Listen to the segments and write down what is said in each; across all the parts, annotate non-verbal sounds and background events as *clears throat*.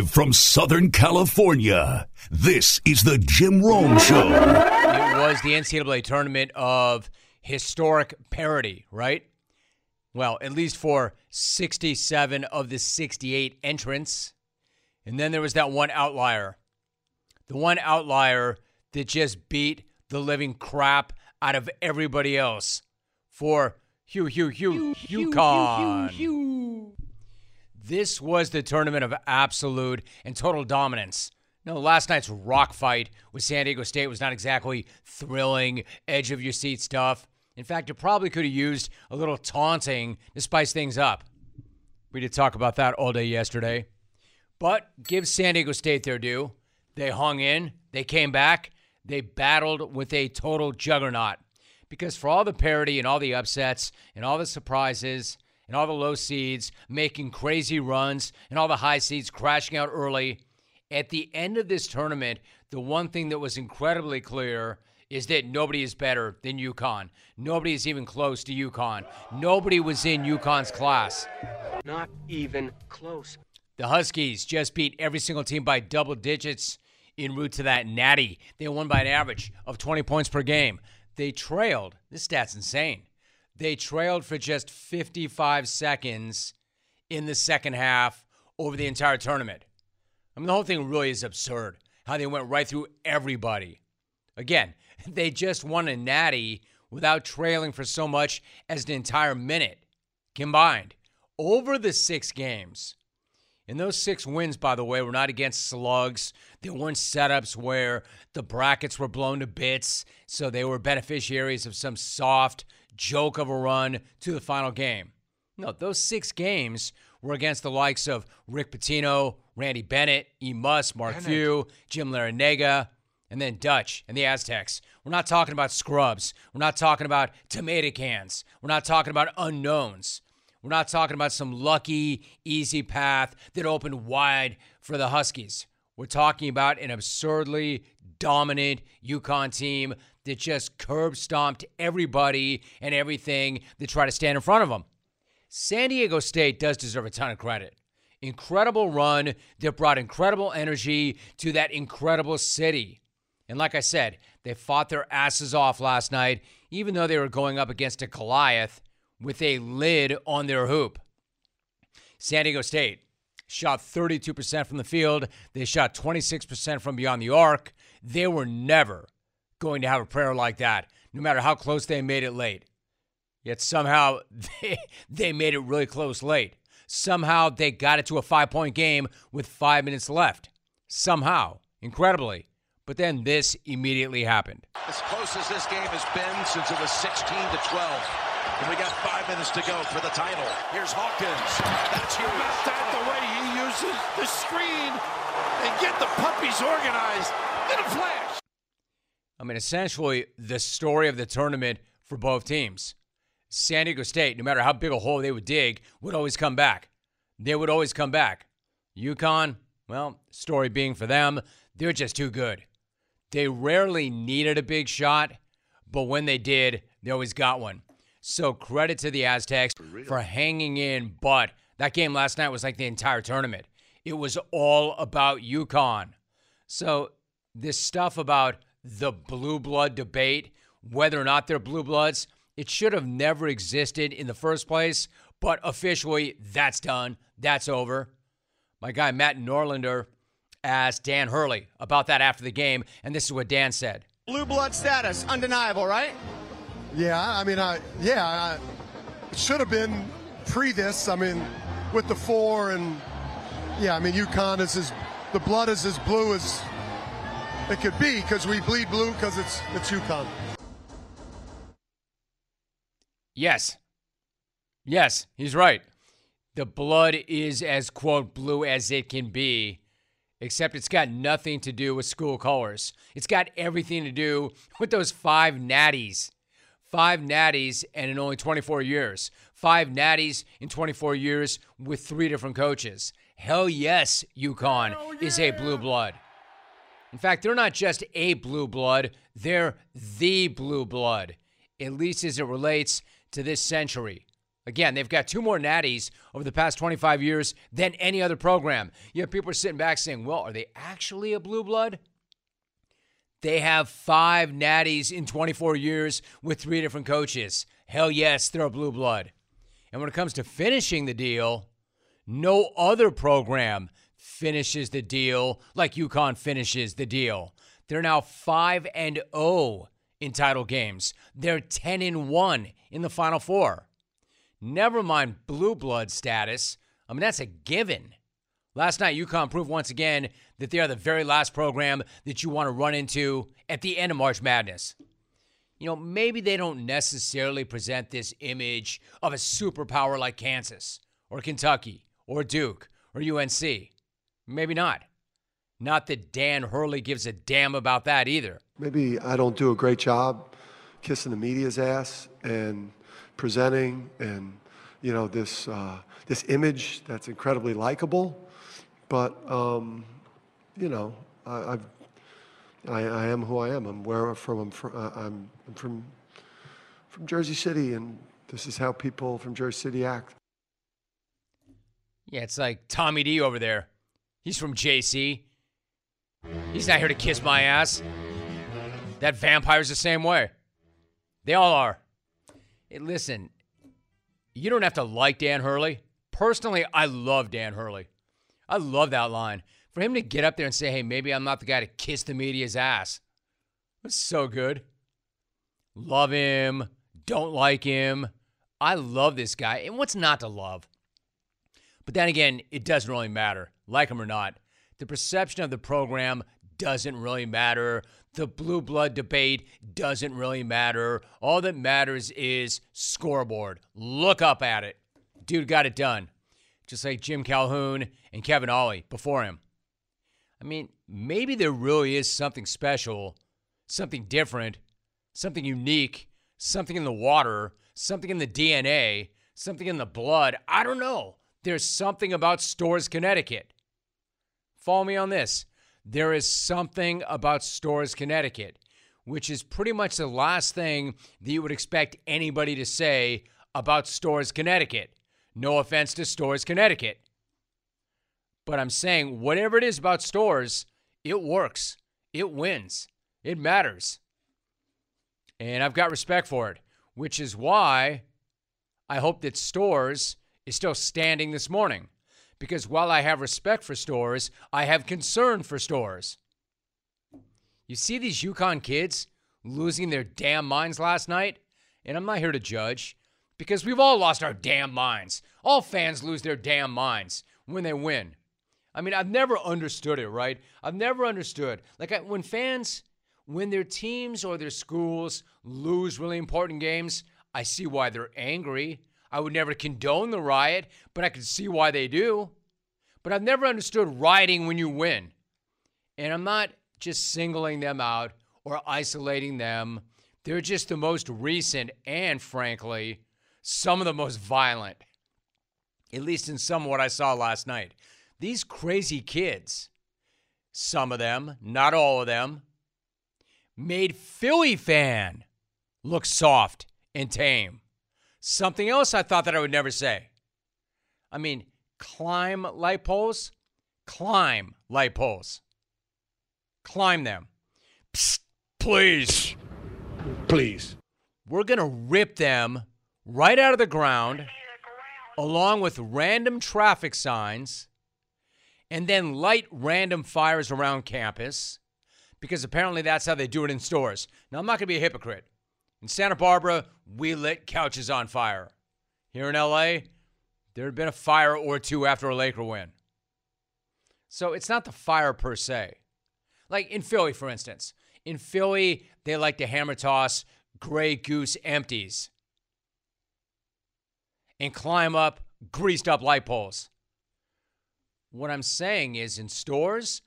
Live from Southern California, this is the Jim Rome Show. It was the NCAA tournament of historic parity, right? Well, at least for 67 of the 68 entrants. And then there was that one outlier. The one outlier that just beat the living crap out of everybody else for Hugh, Hugh, Hugh, UConn. This was the tournament of absolute and total dominance. No, last night's rock fight with San Diego State was not exactly thrilling, edge of your seat stuff. In fact, it probably could have used a little taunting to spice things up. We did talk about that all day yesterday. But give San Diego State their due. They hung in, they came back, they battled with a total juggernaut. Because for all the parity and all the upsets and all the surprises and all the low seeds making crazy runs and all the high seeds crashing out early, at the end of this tournament, the one thing that was incredibly clear is that nobody is better than UConn. Nobody is even close to UConn. Nobody was in UConn's class. Not even close. The Huskies just beat every single team by double digits en route to that natty. They won by an average of 20 points per game. They trailed, this stat's insane. They trailed for just 55 seconds in the second half over the entire tournament. I mean, the whole thing really is absurd how they went right through everybody. Again, *laughs* they just won a natty without trailing for so much as an entire minute combined over the six games. And those six wins, by the way, were not against slugs. They weren't setups where the brackets were blown to bits, so they were beneficiaries of some soft joke of a run to the final game. No, those six games were against the likes of Rick Pitino, Randy Bennett, E. Muss, Mark Bennett. Few, Jim Larrañaga, and then Dutch and the Aztecs. We're not talking about scrubs. We're not talking about tomato cans. We're not talking about unknowns. We're not talking about some lucky, easy path that opened wide for the Huskies. We're talking about an absurdly dominant UConn team that just curb stomped everybody and everything that tried to stand in front of them. San Diego State does deserve a ton of credit. Incredible run that brought incredible energy to that incredible city. And like I said, they fought their asses off last night, even though they were going up against a Goliath with a lid on their hoop. San Diego State shot 32% from the field. They shot 26% from beyond the arc. They were never going to have a prayer like that, no matter how close they made it late. Yet somehow *laughs* they, they made it really close late. Somehow they got it to a five point game with five minutes left. Somehow, incredibly. But then this immediately happened. As close as this game has been since it was 16 to 12. And we got five minutes to go for the title. Here's Hawkins. That's huge. About that, the way he uses the screen and get the puppies organized in a flash. I mean, essentially, the story of the tournament for both teams. San Diego State, no matter how big a hole they would dig, would always come back. They would always come back. UConn, well, story being for them, they're just too good. They rarely needed a big shot, but when they did, they always got one. So credit to the Aztecs for hanging in, but that game last night was like the entire tournament. It was all about UConn. So this stuff about the blue blood debate, whether or not they're blue bloods, it should have never existed in the first place. But officially, that's done. That's over. My guy Matt Norlander asked Dan Hurley about that after the game, and this is what Dan said. Blue blood status, undeniable, right? Yeah, I mean, I yeah, I, it should have been pre this. I mean, with the four and yeah, I mean, UConn is as the blood is as blue as it could be because we bleed blue because it's it's UConn. Yes. Yes, he's right. The blood is as, quote, blue as it can be, except it's got nothing to do with school colors. It's got everything to do with those five natties. Five natties and in only 24 years. Five natties in 24 years with three different coaches. Hell yes, UConn is a blue blood. In fact, they're not just a blue blood, they're the blue blood, at least as it relates to this century. Again, they've got two more natties over the past 25 years than any other program. Have people are sitting back saying, well, are they actually a blue blood? They have five natties in 24 years with three different coaches. Hell yes, they're a blue blood. And when it comes to finishing the deal, no other program finishes the deal like UConn finishes the deal. They're now 5 and 0 in title games. They're 10 and 1 in the final 4. Never mind blue blood status. I mean that's a given. Last night UConn proved once again that they are the very last program that you want to run into at the end of March Madness you know, maybe they don't necessarily present this image of a superpower like Kansas or Kentucky or Duke or UNC. Maybe not. Not that Dan Hurley gives a damn about that either. Maybe I don't do a great job kissing the media's ass and presenting and you know this uh, this image that's incredibly likable, but um, you know I, have I, I, am who I am. I'm where I'm from. I'm from, uh, I'm, I'm from, from Jersey City, and this is how people from Jersey City act. Yeah, it's like Tommy D over there. He's from JC. He's not here to kiss my ass. That vampire's the same way. They all are. Hey, listen, you don't have to like Dan Hurley. Personally, I love Dan Hurley. I love that line for him to get up there and say, hey, maybe I'm not the guy to kiss the media's ass. That's so good. Love him, don't like him. I love this guy. And what's not to love? But then again, it doesn't really matter, like him or not. The perception of the program doesn't really matter. The blue blood debate doesn't really matter. All that matters is scoreboard. Look up at it. Dude got it done. Just like Jim Calhoun and Kevin Ollie before him. I mean, maybe there really is something special, something different, something unique, something in the water, something in the DNA, something in the blood. I don't know. There's something about Storrs, Connecticut. Follow me on this. There is something about Storrs Connecticut, which is pretty much the last thing that you would expect anybody to say about Storrs Connecticut. No offense to Storrs Connecticut. But I'm saying whatever it is about Storrs, it works. It wins. It matters. And I've got respect for it, which is why I hope that Storrs is still standing this morning. Because while I have respect for Storrs, I have concern for Storrs. You see these UConn kids losing their damn minds last night? And I'm not here to judge because we've all lost our damn minds. All fans lose their damn minds when they win. I mean, I've never understood it, right? I've never understood. Like, I, when fans, when their teams or their schools lose really important games, I see why they're angry. I would never condone the riot, but I can see why they do. But I've never understood rioting when you win. And I'm not just singling them out or isolating them. They're just the most recent and, frankly, some of the most violent, at least in some of what I saw last night. These crazy kids, some of them, not all of them, made Philly fan look soft and tame. Something else I thought that I would never say. I mean, climb light poles, climb light poles. Climb them. Psst, please. Please. We're going to rip them right out of the ground along with random traffic signs and then light random fires around campus because apparently that's how they do it in Storrs. Now, I'm not going to be a hypocrite. In Santa Barbara, we lit couches on fire. Here in LA, there had been a fire or two after a Laker win. So it's not the fire per se. Like in Philly, for instance. In Philly, they like to hammer toss Grey Goose empties and climb up greased up light poles. What I'm saying is in Storrs,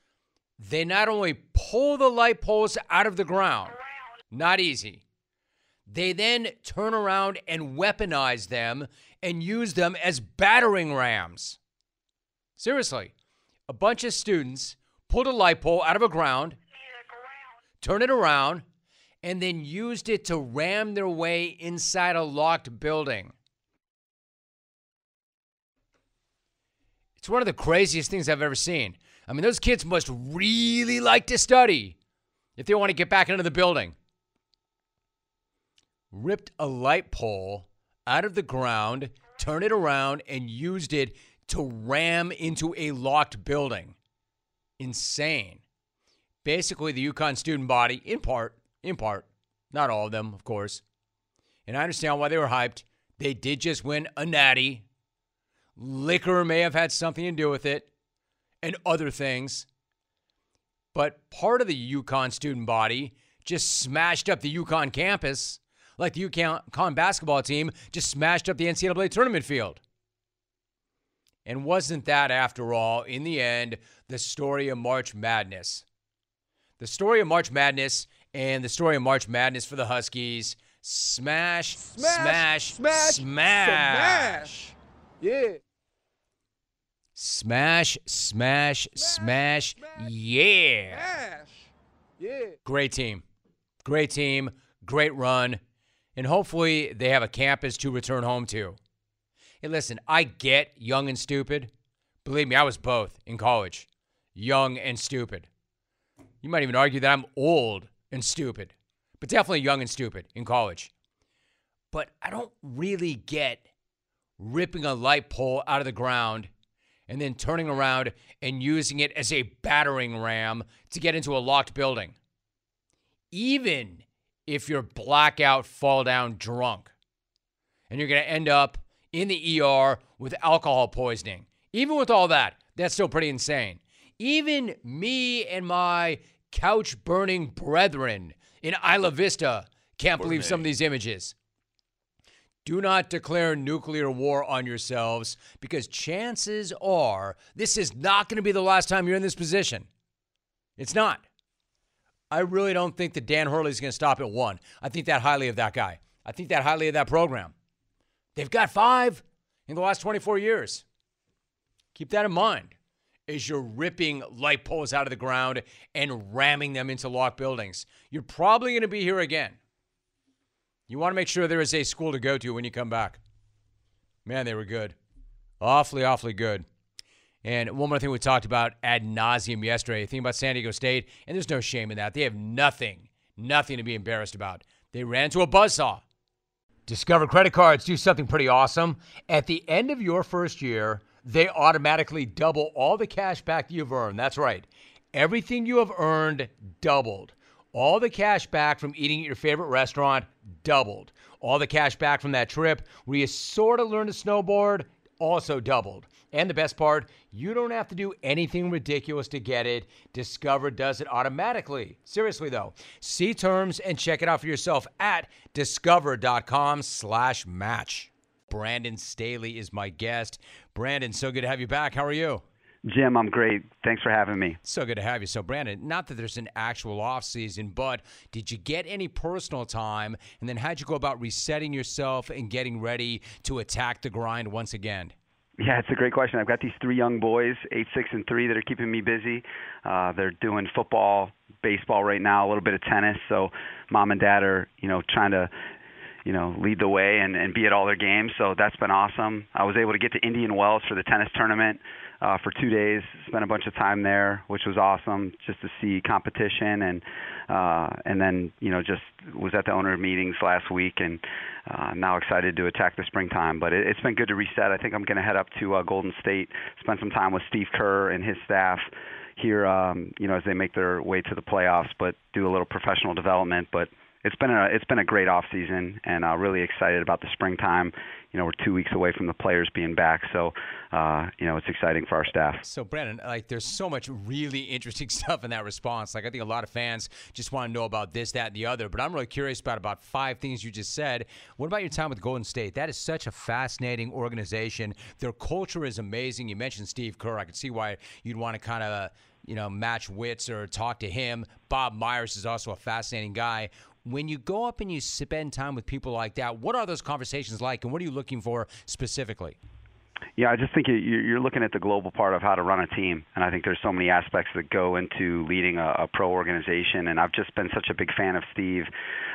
they not only pull the light poles out of the ground, not easy, they then turn around and weaponize them and use them as battering rams. Seriously, a bunch of students pulled a light pole out of a ground, turn it around, and then used it to ram their way inside a locked building. It's one of the craziest things I've ever seen. I mean, those kids must really like to study if they want to get back into the building. Ripped a light pole out of the ground, turned it around, and used it to ram into a locked building. Insane. Basically, the UConn student body, in part, in part, not all of them, of course. And I understand why they were hyped. They did just win a natty. Liquor may have had something to do with it and other things. But part of the UConn student body just smashed up the UConn campus like the UConn basketball team just smashed up the NCAA tournament field. And wasn't that, after all, in the end, the story of March Madness? The story of March Madness and the story of March Madness for the Huskies smash, smash, smash, smash. smash. Yeah. Smash, smash, smash, yeah. Smash. Yeah. Great team. Great team. Great run. And hopefully they have a campus to return home to. Hey, listen, I get young and stupid. Believe me, I was both in college young and stupid. You might even argue that I'm old and stupid, but definitely young and stupid in college. But I don't really get ripping a light pole out of the ground and then turning around and using it as a battering ram to get into a locked building. Even if you're blackout, fall down drunk, and you're going to end up in the ER with alcohol poisoning. Even with all that, that's still pretty insane. Even me and my couch burning brethren in Isla Vista can't believe some of these images. Do not declare nuclear war on yourselves because chances are this is not going to be the last time you're in this position. It's not. I really don't think that Dan Hurley is going to stop at one. I think that highly of that guy. I think that highly of that program. They've got five in the last 24 years. Keep that in mind as you're ripping light poles out of the ground and ramming them into locked buildings. You're probably going to be here again. You want to make sure there is a school to go to when you come back. Man, they were good. Awfully, awfully good. And one more thing we talked about ad nauseum yesterday, think about San Diego State, and there's no shame in that. They have nothing, nothing to be embarrassed about. They ran to a buzzsaw. Discover credit cards do something pretty awesome. At the end of your first year, they automatically double all the cash back you've earned. That's right. Everything you have earned doubled. All the cash back from eating at your favorite restaurant doubled. All the cash back from that trip where you sort of learned to snowboard also doubled. And the best part, you don't have to do anything ridiculous to get it. Discover does it automatically. Seriously though, see terms and check it out for yourself at discover.com/match. Brandon Staley is my guest. Brandon, so good to have you back. How are you? Jim, I'm great. Thanks for having me. So good to have you. So, Brandon, not that there's an actual off season, but did you get any personal time? And then how'd you go about resetting yourself and getting ready to attack the grind once again? Yeah, it's a great question. I've got these three young boys, eight, six, and three, that are keeping me busy. Uh, they're doing football, baseball right now, a little bit of tennis. So, mom and dad are, you know, trying to you know, lead the way and, and be at all their games. So that's been awesome. I was able to get to Indian Wells for the tennis tournament uh, for two days. Spent a bunch of time there, which was awesome, just to see competition and uh, and then you know just was at the owner meetings last week and uh, now excited to attack the springtime. But it, it's been good to reset. I think I'm going to head up to uh, Golden State, spend some time with Steve Kerr and his staff here, um, you know, as they make their way to the playoffs, but do a little professional development. But it's been a it's been a great off season, and uh, really excited about the springtime. You know, we're two weeks away from the players being back, so uh, you know it's exciting for our staff. So, Brandon, like, there's so much really interesting *laughs* stuff in that response. Like, I think a lot of fans just want to know about this, that, and the other. But I'm really curious about about five things you just said. What about your time with Golden State? That is such a fascinating organization. Their culture is amazing. You mentioned Steve Kerr. I can see why you'd want to kind of you know, match wits or talk to him. Bob Myers is also a fascinating guy when you go up and you spend time with people like that, what are those conversations like, and what are you looking for specifically? Yeah, I just think you're looking at the global part of how to run a team, and I think there's so many aspects that go into leading a, a pro organization. And I've just been such a big fan of Steve.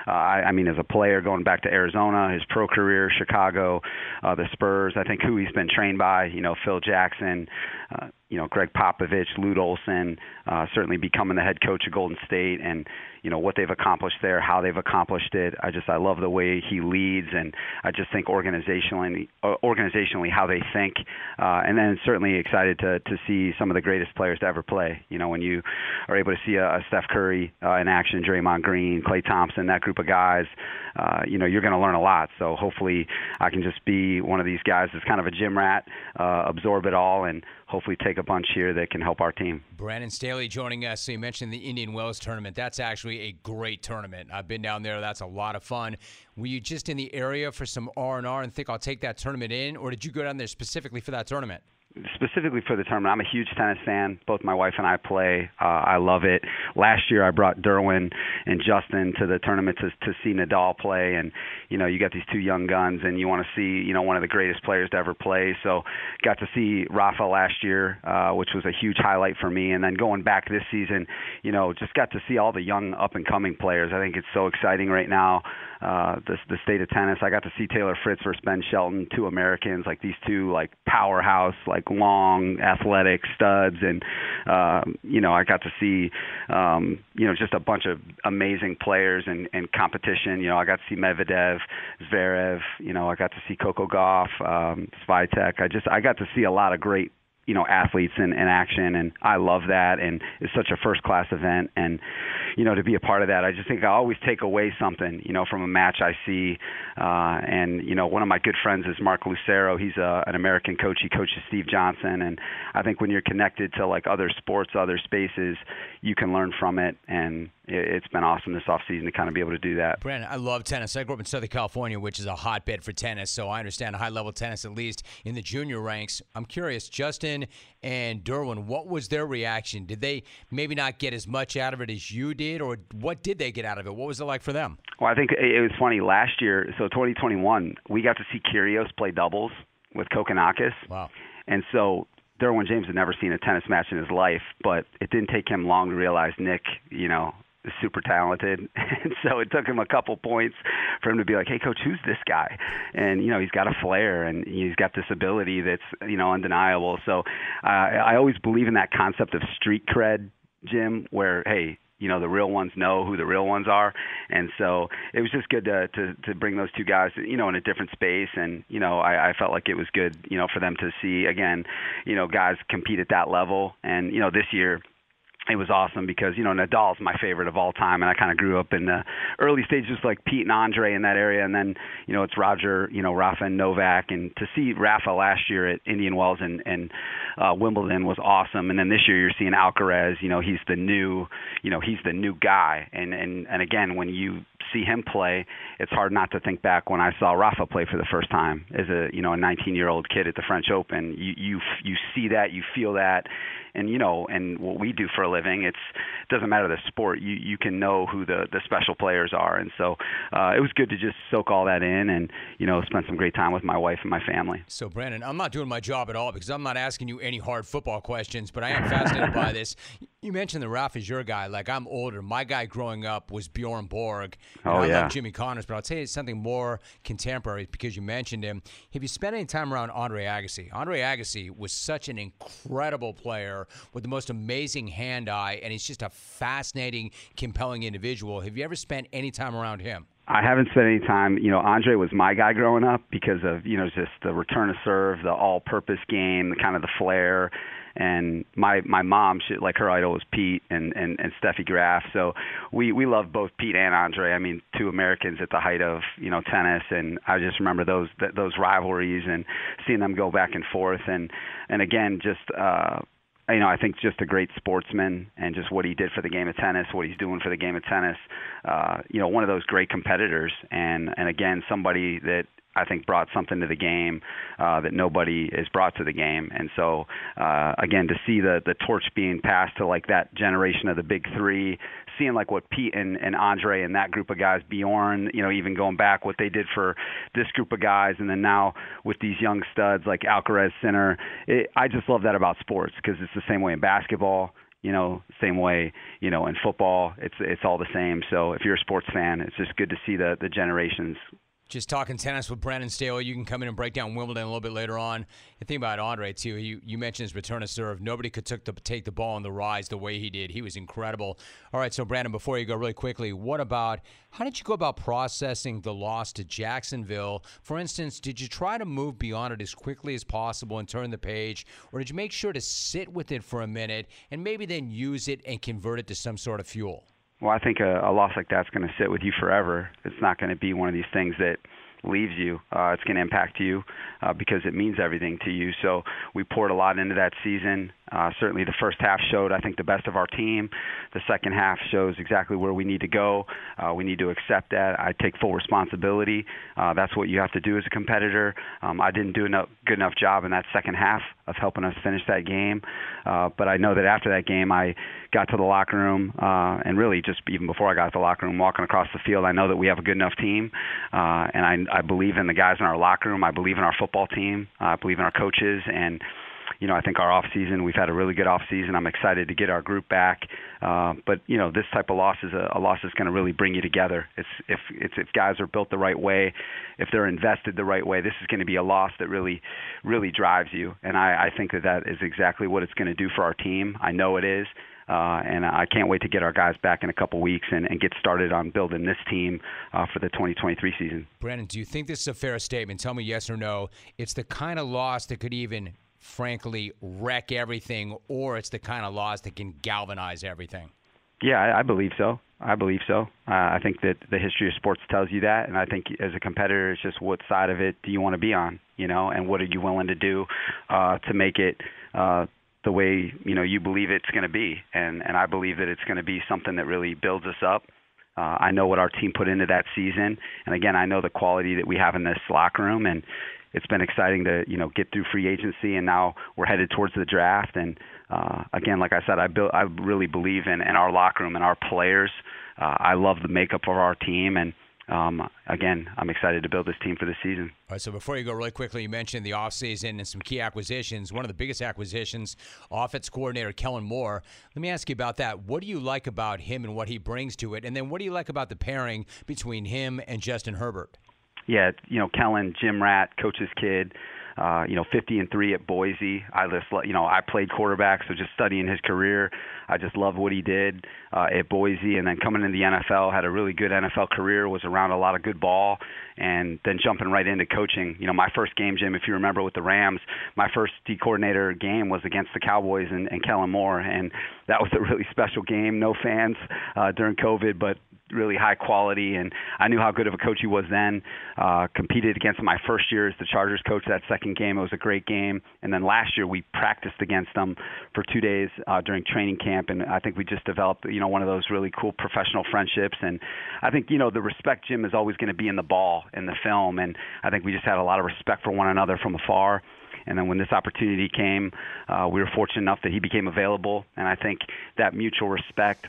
Uh, I, I mean, as a player, going back to Arizona, his pro career, Chicago, uh, the Spurs. I think who he's been trained by, you know, Phil Jackson, uh, you know, Gregg Popovich, Lute Olson, uh, certainly becoming the head coach of Golden State, and you know what they've accomplished there, how they've accomplished it. I just I love the way he leads, and I just think organizationally, uh, organizationally how they think, uh, and then certainly excited to to see some of the greatest players to ever play. You know, when you are able to see a, a Steph Curry uh, in action, Draymond Green, Klay Thompson, that group of guys, uh, you know, you're going to learn a lot. So hopefully, I can just be one of these guys that's kind of a gym rat, uh, absorb it all, and hopefully take a bunch here that can help our team. Brandon Staley joining us. So you mentioned the Indian Wells tournament. That's actually a great tournament. I've been down there. That's a lot of fun. Were you just in the area for some R and R and think I'll take that tournament in, or did you go down there specifically for that tournament? Specifically for the tournament, I'm a huge tennis fan. Both my wife and I play. Uh, I love it. Last year, I brought Derwin and Justin to the tournament to to see Nadal play, and you know, you got these two young guns, and you want to see you know one of the greatest players to ever play. So, got to see Rafa last year, uh, which was a huge highlight for me. And then going back this season, you know, just got to see all the young up and coming players. I think it's so exciting right now. Uh, the the state of tennis. I got to see Taylor Fritz versus Ben Shelton, two Americans, like these two like powerhouse like long, athletic studs, and uh, you know I got to see um, you know just a bunch of amazing players and, and competition. You know I got to see Medvedev, Zverev. You know I got to see Coco Gauff, um, Swiatek. I just I got to see a lot of great you know athletes in, in action and I love that and it's such a first class event and you know to be a part of that I just think I always take away something you know from a match I see uh and you know one of my good friends is Mark Lucero he's a, an American coach he coaches Steve Johnson and I think when you're connected to like other sports other spaces you can learn from it and it's been awesome this off season to kind of be able to do that. Brandon, I love tennis. I grew up in Southern California, which is a hotbed for tennis, so I understand high level tennis at least in the junior ranks. I'm curious, Justin and Derwin, what was their reaction? Did they maybe not get as much out of it as you did, or what did they get out of it? What was it like for them? Well, I think it was funny last year. So 2021, we got to see Kyrgios play doubles with Kokkinakis. Wow. And so Derwin James had never seen a tennis match in his life, but it didn't take him long to realize Nick, you know, super talented, *laughs* and so it took him a couple points for him to be like, "Hey, coach, who's this guy?" And you know, he's got a flair and he's got this ability that's you know undeniable. So uh, I always believe in that concept of street cred, Jim, where hey, you know the real ones know who the real ones are and so it was just good to to to bring those two guys you know in a different space and you know I, I felt like it was good you know for them to see again you know guys compete at that level and you know this year it was awesome because you know Nadal's my favorite of all time, and I kind of grew up in the early stages like Pete and Andre in that area, and then you know it's Roger, you know Rafa and Novak, and to see Rafa last year at Indian Wells and and uh, Wimbledon was awesome, and then this year you're seeing Alcaraz, you know he's the new, you know he's the new guy, and and and again when you see him play, it's hard not to think back when I saw Rafa play for the first time as a you know a 19 year old kid at the French Open. You you you see that, you feel that, and you know, and what we do for a living, it's it doesn't matter the sport. You you can know who the the special players are, and so uh, it was good to just soak all that in, and you know, spend some great time with my wife and my family. So Brandon, I'm not doing my job at all because I'm not asking you any hard football questions, but I am fascinated by this. You mentioned that Rafa's your guy. Like I'm older. My guy growing up was Bjorn Borg. Oh I yeah. love Jimmy Connors, but I'll tell you something more contemporary because you mentioned him. Have you spent any time around Andre Agassi? Andre Agassi was such an incredible player with the most amazing hand-eye, and he's just a fascinating, compelling individual. Have you ever spent any time around him? I haven't spent any time. You know, Andre was my guy growing up because of you know just the return of serve, the all-purpose game, the kind of the flair. And my my mom, she, like her idol was Pete and and and Steffi Graf. So we we love both Pete and Andre. I mean, two Americans at the height of you know tennis, and I just remember those those rivalries and seeing them go back and forth. And and again, just. uh you know, I think just a great sportsman and just what he did for the game of tennis, what he's doing for the game of tennis. Uh, you know, one of those great competitors, and and again, somebody that I think brought something to the game uh, that nobody has brought to the game. And so uh, again, to see the the torch being passed to like that generation of the big three, seeing like what Pete and, and Andre and that group of guys, Bjorn, you know, even going back what they did for this group of guys, and then now with these young studs like Alcaraz Sinner, it, I just love that about sports because it's the same way in basketball you know, same way, you know, in football, it's it's all the same. So if you're a sports fan, it's just good to see the the generations just talking tennis with Brandon Staley. You can come in and break down Wimbledon a little bit later on. The thing about Andre too, you, you mentioned his return to serve. Nobody could took the, take the ball on the rise the way he did. He was incredible. All right, so Brandon, before you go really quickly, what about how did you go about processing the loss to Jacksonville? For instance, did you try to move beyond it as quickly as possible and turn the page, or did you make sure to sit with it for a minute and maybe then use it and convert it to some sort of fuel? Well, I think a, a loss like that's going to sit with you forever. It's not going to be one of these things that leaves you. Uh, it's going to impact you uh, because it means everything to you. So we poured a lot into that season. Uh, certainly, the first half showed, I think, the best of our team. The second half shows exactly where we need to go. Uh, we need to accept that. I take full responsibility. Uh, that's what you have to do as a competitor. Um, I didn't do a good enough job in that second half of helping us finish that game. Uh, but I know that after that game, I got to the locker room, uh, and really just even before I got to the locker room, walking across the field, I know that we have a good enough team, uh, and I, I believe in the guys in our locker room. I believe in our football team. I believe in our coaches, and you know, I think our off season, we've had a really good off season. I'm excited to get our group back. Uh, but you know, this type of loss is a, a loss that's going to really bring you together. It's if it's if guys are built the right way, if they're invested the right way, this is going to be a loss that really, really drives you. And I, I think that that is exactly what it's going to do for our team. I know it is. Uh, and I can't wait to get our guys back in a couple weeks and, and get started on building this team uh, for the 2023 season. Brandon, do you think this is a fair statement? Tell me yes or no. It's the kind of loss that could even frankly wreck everything, or it's the kind of loss that can galvanize everything? Yeah, I, I believe so. I believe so. Uh, I think that the history of sports tells you that, and I think as a competitor, it's just what side of it do you want to be on, you know, and what are you willing to do uh, to make it uh, the way you know you believe it's going to be, and and I believe that it's going to be something that really builds us up. Uh, I know what our team put into that season, and again, I know the quality that we have in this locker room, and it's been exciting to you know get through free agency and now we're headed towards the draft and uh, again like I said I built I really believe in, in our locker room and our players uh, I love the makeup of our team and um, again, I'm excited to build this team for this season. All right, so before you go really quickly, you mentioned the offseason and some key acquisitions. One of the biggest acquisitions, offense coordinator Kellen Moore. Let me ask you about that. What do you like about him and what he brings to it? And then what do you like about the pairing between him and Justin Herbert? Yeah, you know, Kellen, gym rat, coach's kid, uh, you know, 50 and 3 at Boise. I just, you know, I played quarterback, so just studying his career, I just loved what he did uh, at Boise. And then coming into the NFL, had a really good NFL career, was around a lot of good ball, and then jumping right into coaching. You know, my first game, Jim, if you remember with the Rams, my first D coordinator game was against the Cowboys and, and Kellen Moore, and that was a really special game. No fans uh, during COVID, but really high quality, and I knew how good of a coach he was then. Uh, competed against my first year as the Chargers coach. That second game, it was a great game, and then last year we practiced against them for two days uh, during training camp, and I think we just developed, you know, one of those really cool professional friendships. And I think, you know, the respect Jim is always going to be in the ball in the film, and I think we just had a lot of respect for one another from afar. And then when this opportunity came, uh, we were fortunate enough that he became available, and I think that mutual respect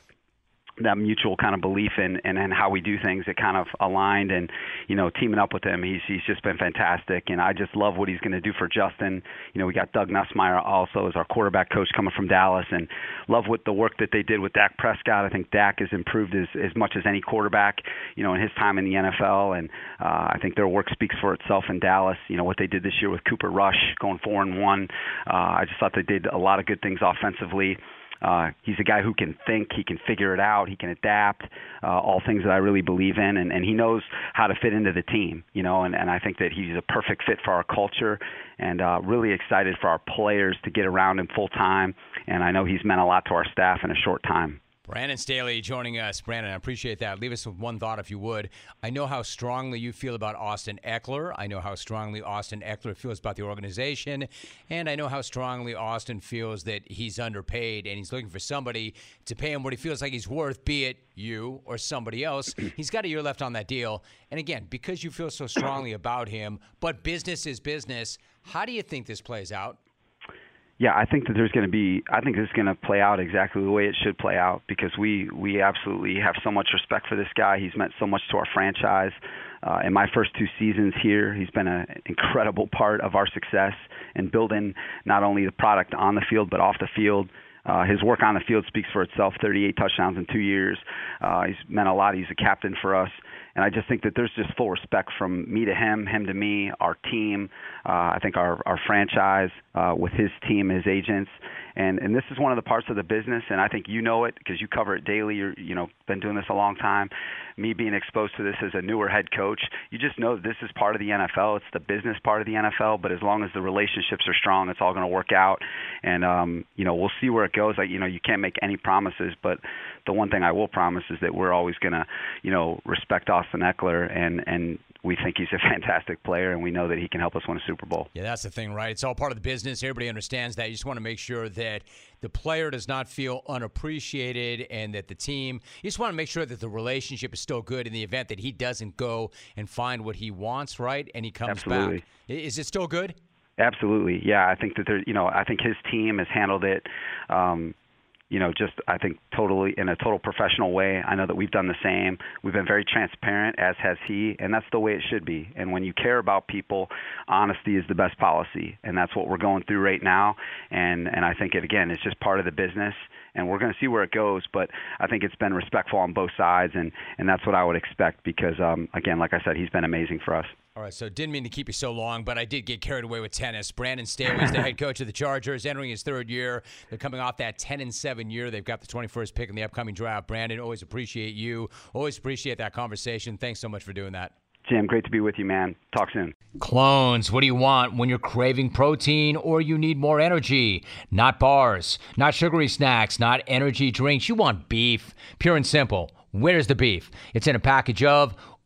that mutual kind of belief in and and how we do things it kind of aligned and you know teaming up with him he's he's just been fantastic. And I just love what he's going to do for Justin. You know we got Doug Nussmeier also as our quarterback coach coming from Dallas and love what the work that they did with Dak Prescott. I think Dak has improved as as much as any quarterback you know in his time in the NFL and uh, I think their work speaks for itself in Dallas. You know what they did this year with Cooper Rush going 4 and 1 uh, I just thought they did a lot of good things offensively uh, he's a guy who can think, he can figure it out, he can adapt, uh, all things that I really believe in, and, and he knows how to fit into the team, you know, and, and I think that he's a perfect fit for our culture, and uh, really excited for our players to get around him full time, and I know he's meant a lot to our staff in a short time. Brandon Staley joining us. Brandon, I appreciate that. Leave us with one thought, if you would. I know how strongly you feel about Austin Ekeler. I know how strongly Austin Ekeler feels about the organization. And I know how strongly Austin feels that he's underpaid and he's looking for somebody to pay him what he feels like he's worth, be it you or somebody else. *clears throat* He's got a year left on that deal. And again, because you feel so strongly about him, but business is business, how do you think this plays out? Yeah, I think that there's going to be. I think this is going to play out exactly the way it should play out because we we absolutely have so much respect for this guy. He's meant so much to our franchise. Uh, in my first two seasons here, he's been an incredible part of our success in building not only the product on the field but off the field. Uh, his work on the field speaks for itself. 38 touchdowns in two years. Uh, he's meant a lot. He's a captain for us. And I just think that there's just full respect from me to him, him to me, our team. Uh, I think our our franchise uh, with his team, his agents, and and this is one of the parts of the business. And I think you know it because you cover it daily. You're you know been doing this a long time. Me being exposed to this as a newer head coach, you just know this is part of the NFL. It's the business part of the NFL. But as long as the relationships are strong, it's all going to work out. And um, you know we'll see where it goes. Like you know you can't make any promises, but the one thing I will promise is that we're always going to you know respect Austin Ekeler, and and we think he's a *laughs* fantastic player, and we know that he can help us win a Super Bowl. Yeah, that's the thing, right? It's all part of the business. Everybody understands that. You just want to make sure that the player does not feel unappreciated and that the team, you just want to make sure that the relationship is still good in the event that he doesn't go and find what he wants, right? And he comes Absolutely. back. Is it still good? Absolutely, yeah. I think that there, you know, I think his team has handled it um, you know, just I think totally in a total professional way. I know that we've done the same. We've been very transparent, as has he, and that's the way it should be. And when you care about people, honesty is the best policy, and that's what we're going through right now. And and I think it again, it's just part of the business, and we're going to see where it goes. But I think it's been respectful on both sides, and and that's what I would expect because um, again, like I said, he's been amazing for us. All right, so didn't mean to keep you so long, but I did get carried away with tennis. Brandon Staley is the *laughs* head coach of the Chargers, entering his third year. They're coming off that 10 and 7 year. They've got the 21st pick in the upcoming draft. Brandon, always appreciate you. Always appreciate that conversation. Thanks so much for doing that. Jim, great to be with you, man. Talk soon. Clones, what do you want when you're craving protein or you need more energy? Not bars, not sugary snacks, not energy drinks. You want beef. Pure and simple. Where's the beef? It's in a package of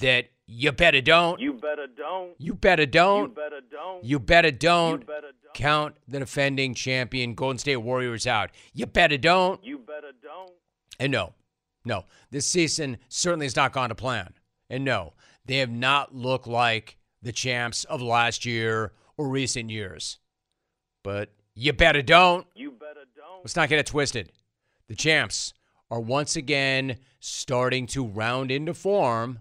that you better don't. You better don't. You better don't. You better don't. You better don't. You better don't. Count the defending champion Golden State Warriors out. You better don't. You better don't. And no, no, this season certainly has not gone to plan. And no, they have not looked like the champs of last year or recent years. But you better don't. You better don't. Let's not get it twisted. The champs are once again starting to round into form.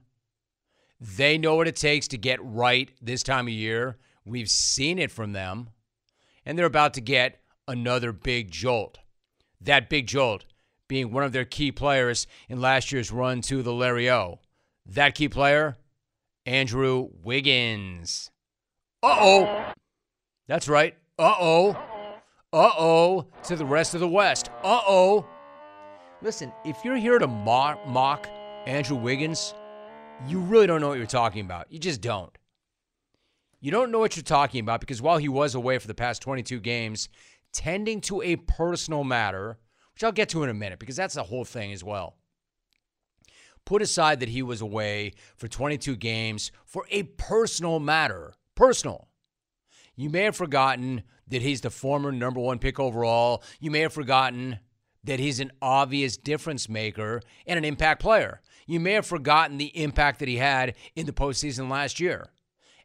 They know what it takes to get right this time of year. We've seen it from them. And they're about to get another big jolt. That big jolt being one of their key players in last year's run to the Larry O. That key player, Andrew Wiggins. Uh oh. That's right. Uh oh. Uh oh. To the rest of the West. Uh oh. Listen, if you're here to mock, mock Andrew Wiggins, you really don't know what you're talking about. You just don't. You don't know what you're talking about because while he was away for the past 22 games, tending to a personal matter, which I'll get to in a minute because that's the whole thing as well. Put aside that he was away for 22 games for a personal matter. Personal. You may have forgotten that he's the former number one pick overall. You may have forgotten that he's an obvious difference maker and an impact player. You may have forgotten the impact that he had in the postseason last year.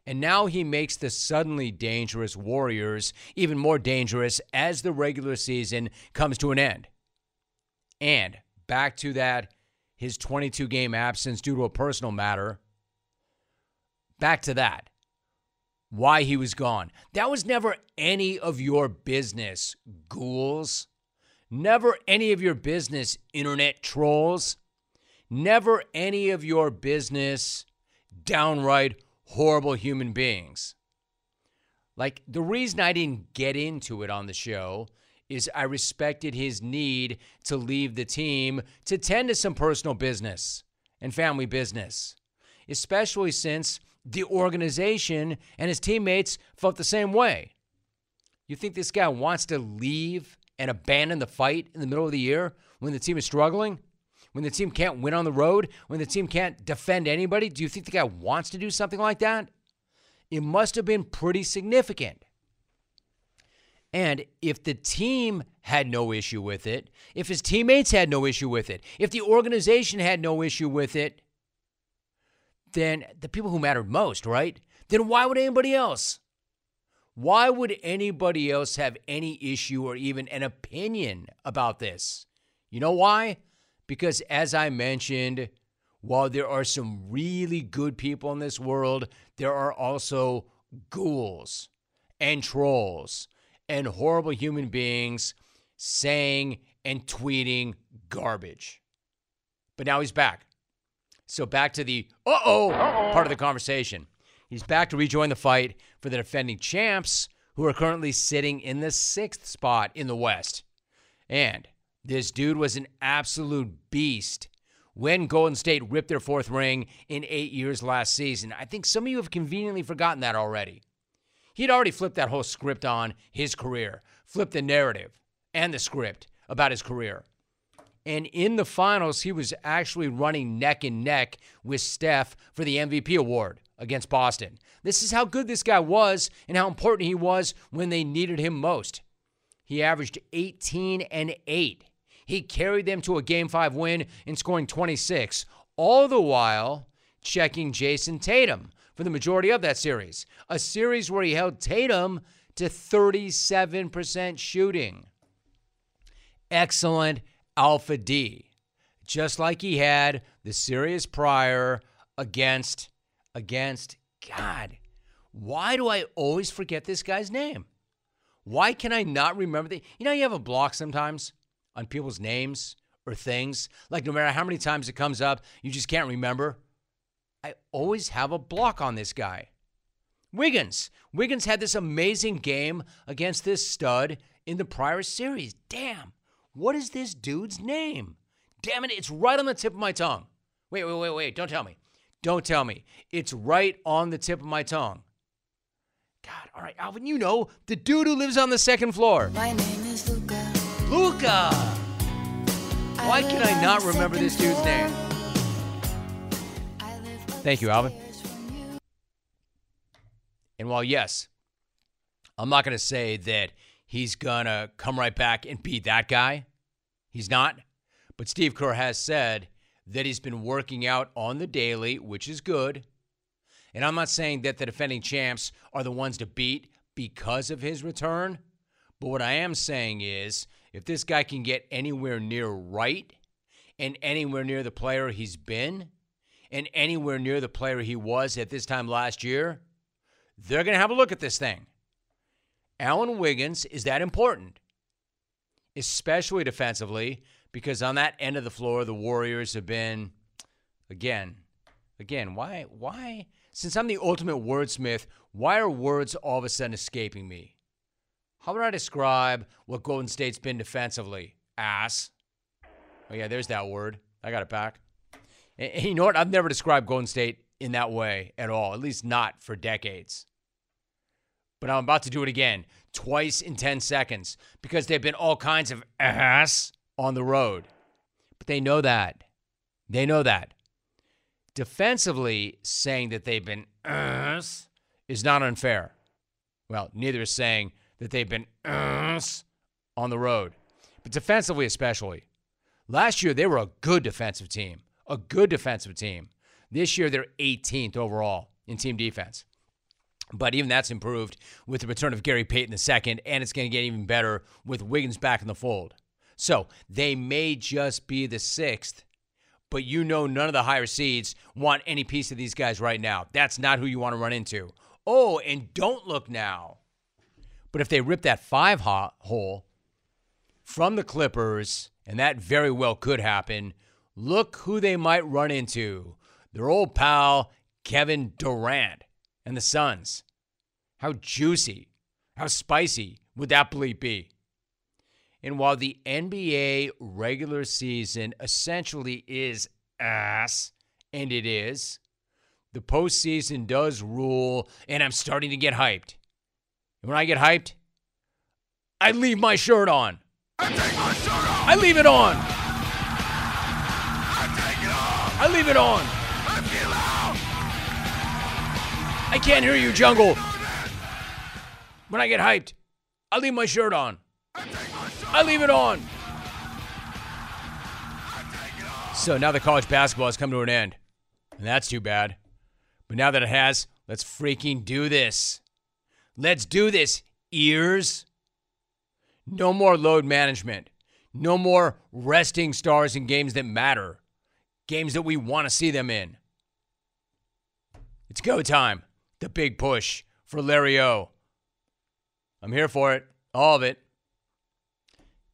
And now he makes the suddenly dangerous Warriors even more dangerous as the regular season comes to an end. And back to that, his 22 game absence due to a personal matter. Back to that. Why he was gone. That was never any of your business, ghouls. Never any of your business, internet trolls. Never any of your business, downright horrible human beings. Like, the reason I didn't get into it on the show is I respected his need to leave the team to tend to some personal business and family business, especially since the organization and his teammates felt the same way. You think this guy wants to leave and abandon the fight in the middle of the year when the team is struggling? When the team can't win on the road? When the team can't defend anybody? Do you think the guy wants to do something like that? It must have been pretty significant. And if the team had no issue with it, if his teammates had no issue with it, if the organization had no issue with it, then the people who mattered most, right? Then why would anybody else? Why would anybody else have any issue or even an opinion about this? You know why? Because as I mentioned, while there are some really good people in this world, there are also ghouls and trolls and horrible human beings saying and tweeting garbage. But now he's back. So back to the uh oh part of the conversation. He's back to rejoin the fight for the defending champs, who are currently sitting in the sixth spot in the West. And this dude was an absolute beast when Golden State ripped their fourth ring in eight years last season. I think some of you have conveniently forgotten that already. He'd already flipped that whole script on his career, flipped the narrative and the script about his career. And in the finals, he was actually running neck and neck with Steph for the MVP award against Boston. This is how good this guy was and how important he was when they needed him most. He averaged 18 and 8. He carried them to a game 5 win and scoring 26, all the while checking Jayson Tatum for the majority of that series. A series where he held Tatum to 37% shooting. Excellent Alpha D, just like he had the series prior against against God. Why do I always forget this guy's name? Why can I not remember the You know you have a block sometimes on people's names or things. Like no matter how many times it comes up, you just can't remember. I always have a block on this guy. Wiggins. Wiggins had this amazing game against this stud in the prior series. Damn. What is this dude's name? Damn it, it's right on the tip of my tongue. Wait, wait, wait, wait. Don't tell me. Don't tell me. It's right on the tip of my tongue. God, all right, Alvin, you know, the dude who lives on the second floor. My name is. Luka! Why can I not remember this dude's name? Thank you, Alvin. And while, yes, I'm not going to say that he's going to come right back and be that guy, he's not. But Steve Kerr has said that he's been working out on the daily, which is good. And I'm not saying that the defending champs are the ones to beat because of his return. But what I am saying is if this guy can get anywhere near right and anywhere near the player he's been and anywhere near the player he was at this time last year, they're going to have a look at this thing. Allen Wiggins is that important, especially defensively, because on that end of the floor, the Warriors have been, again, again, why, why? Since I'm the ultimate wordsmith, why are words all of a sudden escaping me? How would I describe what Golden State's been defensively? Ass. Oh, yeah, there's that word. I got it back. And, and you know what? I've never described Golden State in that way at all, at least not for decades. But I'm about to do it again, twice in 10 seconds, because they've been all kinds of ass on the road. But they know that. They know that. Defensively, saying that they've been ass is not unfair. Well, neither is saying that they've been *clears throat* on the road. but defensively especially. Last year, they were a good defensive team, a good defensive team. This year, they're 18th overall in team defense. But even that's improved with the return of Gary Payton II, and it's going to get even better with Wiggins back in the fold. So they may just be the sixth, but you know none of the higher seeds want any piece of these guys right now. That's not who you want to run into. Oh, and don't look now. But if they rip that five hole from the Clippers, and that very well could happen, look who they might run into. Their old pal, Kevin Durant and the Suns. How juicy, how spicy would that bleep be? And while the NBA regular season essentially is ass, and it is, the postseason does rule, and I'm starting to get hyped. And when I get hyped, I leave my shirt on. I take my shirt off. I leave it on. I take it off. I leave it on. I feel out. I can't hear you, Jungle. When I get hyped, I leave my shirt on. I leave it on. So now the college basketball has come to an end. And that's too bad. But now that it has, let's freaking do this. Let's do this, ears. No more load management. No more resting stars in games that matter. Games that we want to see them in. It's go time. The big push for Larry O. I'm here for it. All of it.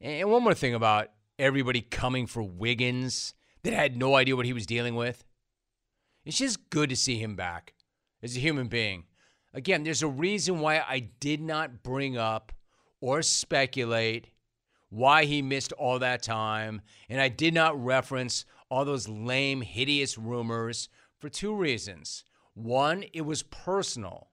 And one more thing about everybody coming for Wiggins that had no idea what he was dealing with. It's just good to see him back as a human being. Again, there's a reason why I did not bring up or speculate why he missed all that time, and I did not reference all those lame, hideous rumors for two reasons. One, it was personal.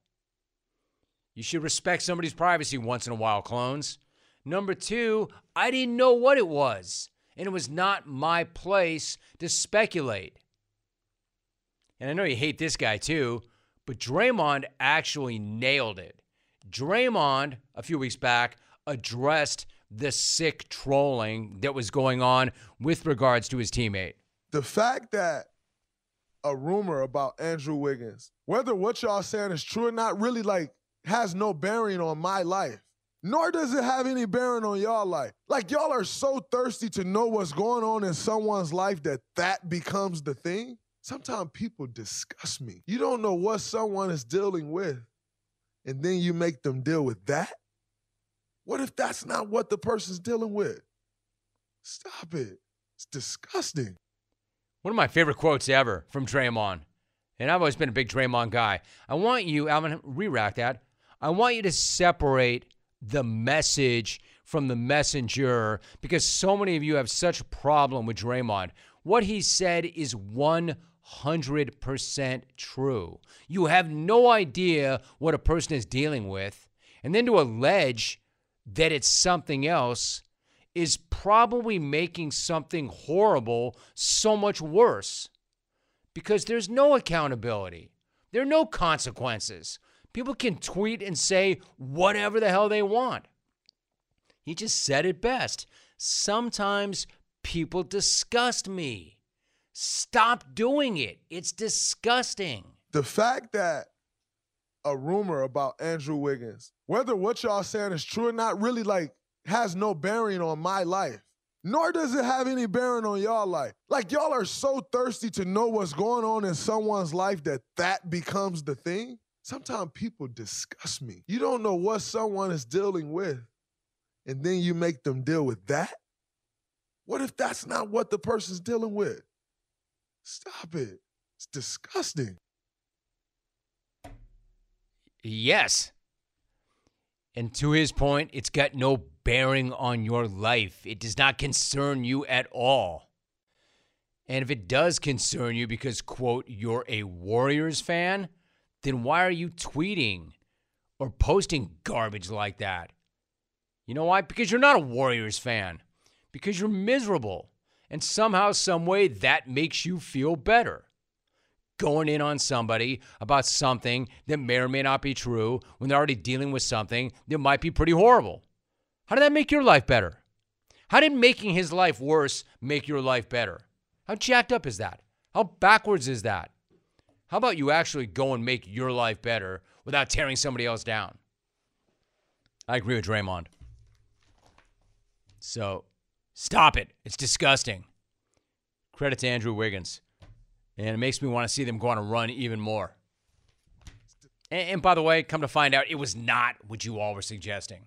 You should respect somebody's privacy once in a while, clones. Number two, I didn't know what it was, and it was not my place to speculate. And I know you hate this guy too, but Draymond actually nailed it. Draymond, a few weeks back, addressed the sick trolling that was going on with regards to his teammate. The fact that a rumor about Andrew Wiggins, whether what y'all saying is true or not, really like has no bearing on my life. Nor does it have any bearing on y'all life. Like y'all are so thirsty to know what's going on in someone's life that that becomes the thing. Sometimes people disgust me. You don't know what someone is dealing with, and then you make them deal with that. What if that's not what the person's dealing with? Stop it. It's disgusting. One of my favorite quotes ever from Draymond, and I've always been a big Draymond guy. I want you, I'm Alvin, re-rack that. I want you to separate the message from the messenger because so many of you have such a problem with Draymond. What he said is 100% true. You have no idea what a person is dealing with. And then to allege that it's something else is probably making something horrible so much worse because there's no accountability. There are no consequences. People can tweet and say whatever the hell they want. He just said it best. Sometimes people disgust me. Stop doing it. It's disgusting. The fact that a rumor about Andrew Wiggins, whether what y'all saying is true or not, really like has no bearing on my life. Nor does it have any bearing on y'all life. Like y'all are so thirsty to know what's going on in someone's life that that becomes the thing. Sometimes people disgust me. You don't know what someone is dealing with, and then you make them deal with that. What if that's not what the person's dealing with? Stop it. It's disgusting. Yes. And to his point, it's got no bearing on your life. It does not concern you at all. And if it does concern you because, quote, you're a Warriors fan, then why are you tweeting or posting garbage like that? You know why? Because you're not a Warriors fan. Because you're miserable. And somehow, some way, that makes you feel better. Going in on somebody about something that may or may not be true when they're already dealing with something that might be pretty horrible. How did that make your life better? How did making his life worse make your life better? How jacked up is that? How backwards is that? How about you actually go and make your life better without tearing somebody else down? I agree with Draymond. So stop it. It's disgusting. Credit to Andrew Wiggins. And it makes me want to see them go on a run even more. And, and by the way, come to find out, it was not what you all were suggesting.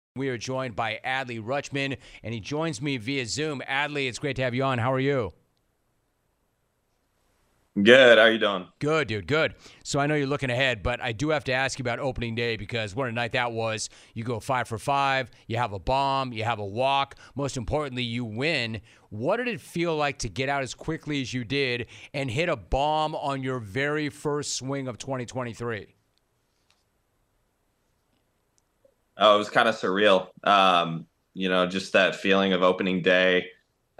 We are joined by Adley Rutschman, and he joins me via Zoom. Adley, it's great to have you on. How are you? Good. How are you doing? Good, dude. Good. So I know you're looking ahead, but I do have to ask you about opening day because what a night that was. You go five for five, you have a bomb, you have a walk. Most importantly, you win. What did it feel like to get out as quickly as you did and hit a bomb on your very first swing of 2023? Oh, it was kind of surreal. Um, you know, just that feeling of opening day.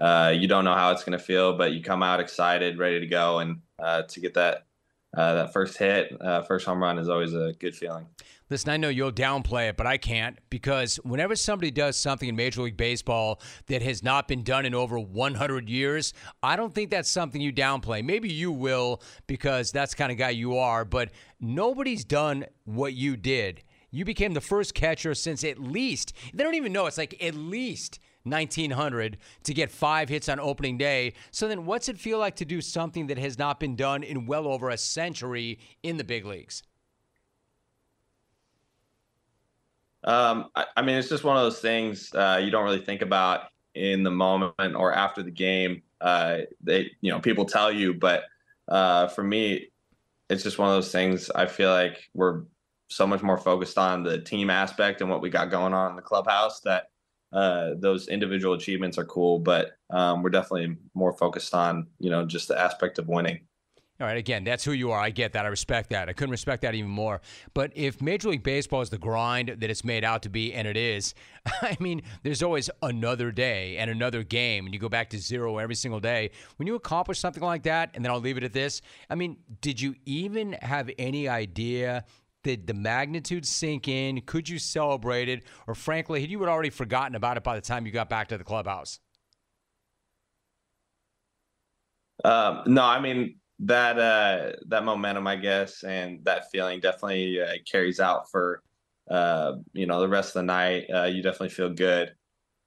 Uh, you don't know how it's going to feel, but you come out excited, ready to go, and uh, to get that uh, that first hit, uh, first home run is always a good feeling. Listen, I know you'll downplay it, but I can't because whenever somebody does something in Major League Baseball that has not been done in over 100 years, I don't think that's something you downplay. Maybe you will because that's kind of guy you are, but nobody's done what you did. You became the first catcher since at least, they don't even know, it's like at least 1900 to get five hits on opening day. So then, what's it feel like to do something that has not been done in well over a century in the big leagues? Um, I, I, mean, it's just one of those things uh, you don't really think about in the moment or after the game. Uh, they, you know, people tell you, but uh, for me, it's just one of those things. I feel like we're so much more focused on the team aspect and what we got going on in the clubhouse that uh, those individual achievements are cool, but um, we're definitely more focused on you know just the aspect of winning. All right, again, that's who you are. I get that. I respect that. I couldn't respect that even more. But if Major League Baseball is the grind that it's made out to be, and it is, *laughs* I mean, there's always another day and another game, and you go back to zero every single day. When you accomplish something like that, and then I'll leave it at this, I mean, did you even have any idea did the magnitude sink in? Could you celebrate it? Or frankly, had you already forgotten about it by the time you got back to the clubhouse? Um, no, I mean that uh, that momentum, I guess, and that feeling definitely uh, carries out for uh, you know the rest of the night. Uh, you definitely feel good,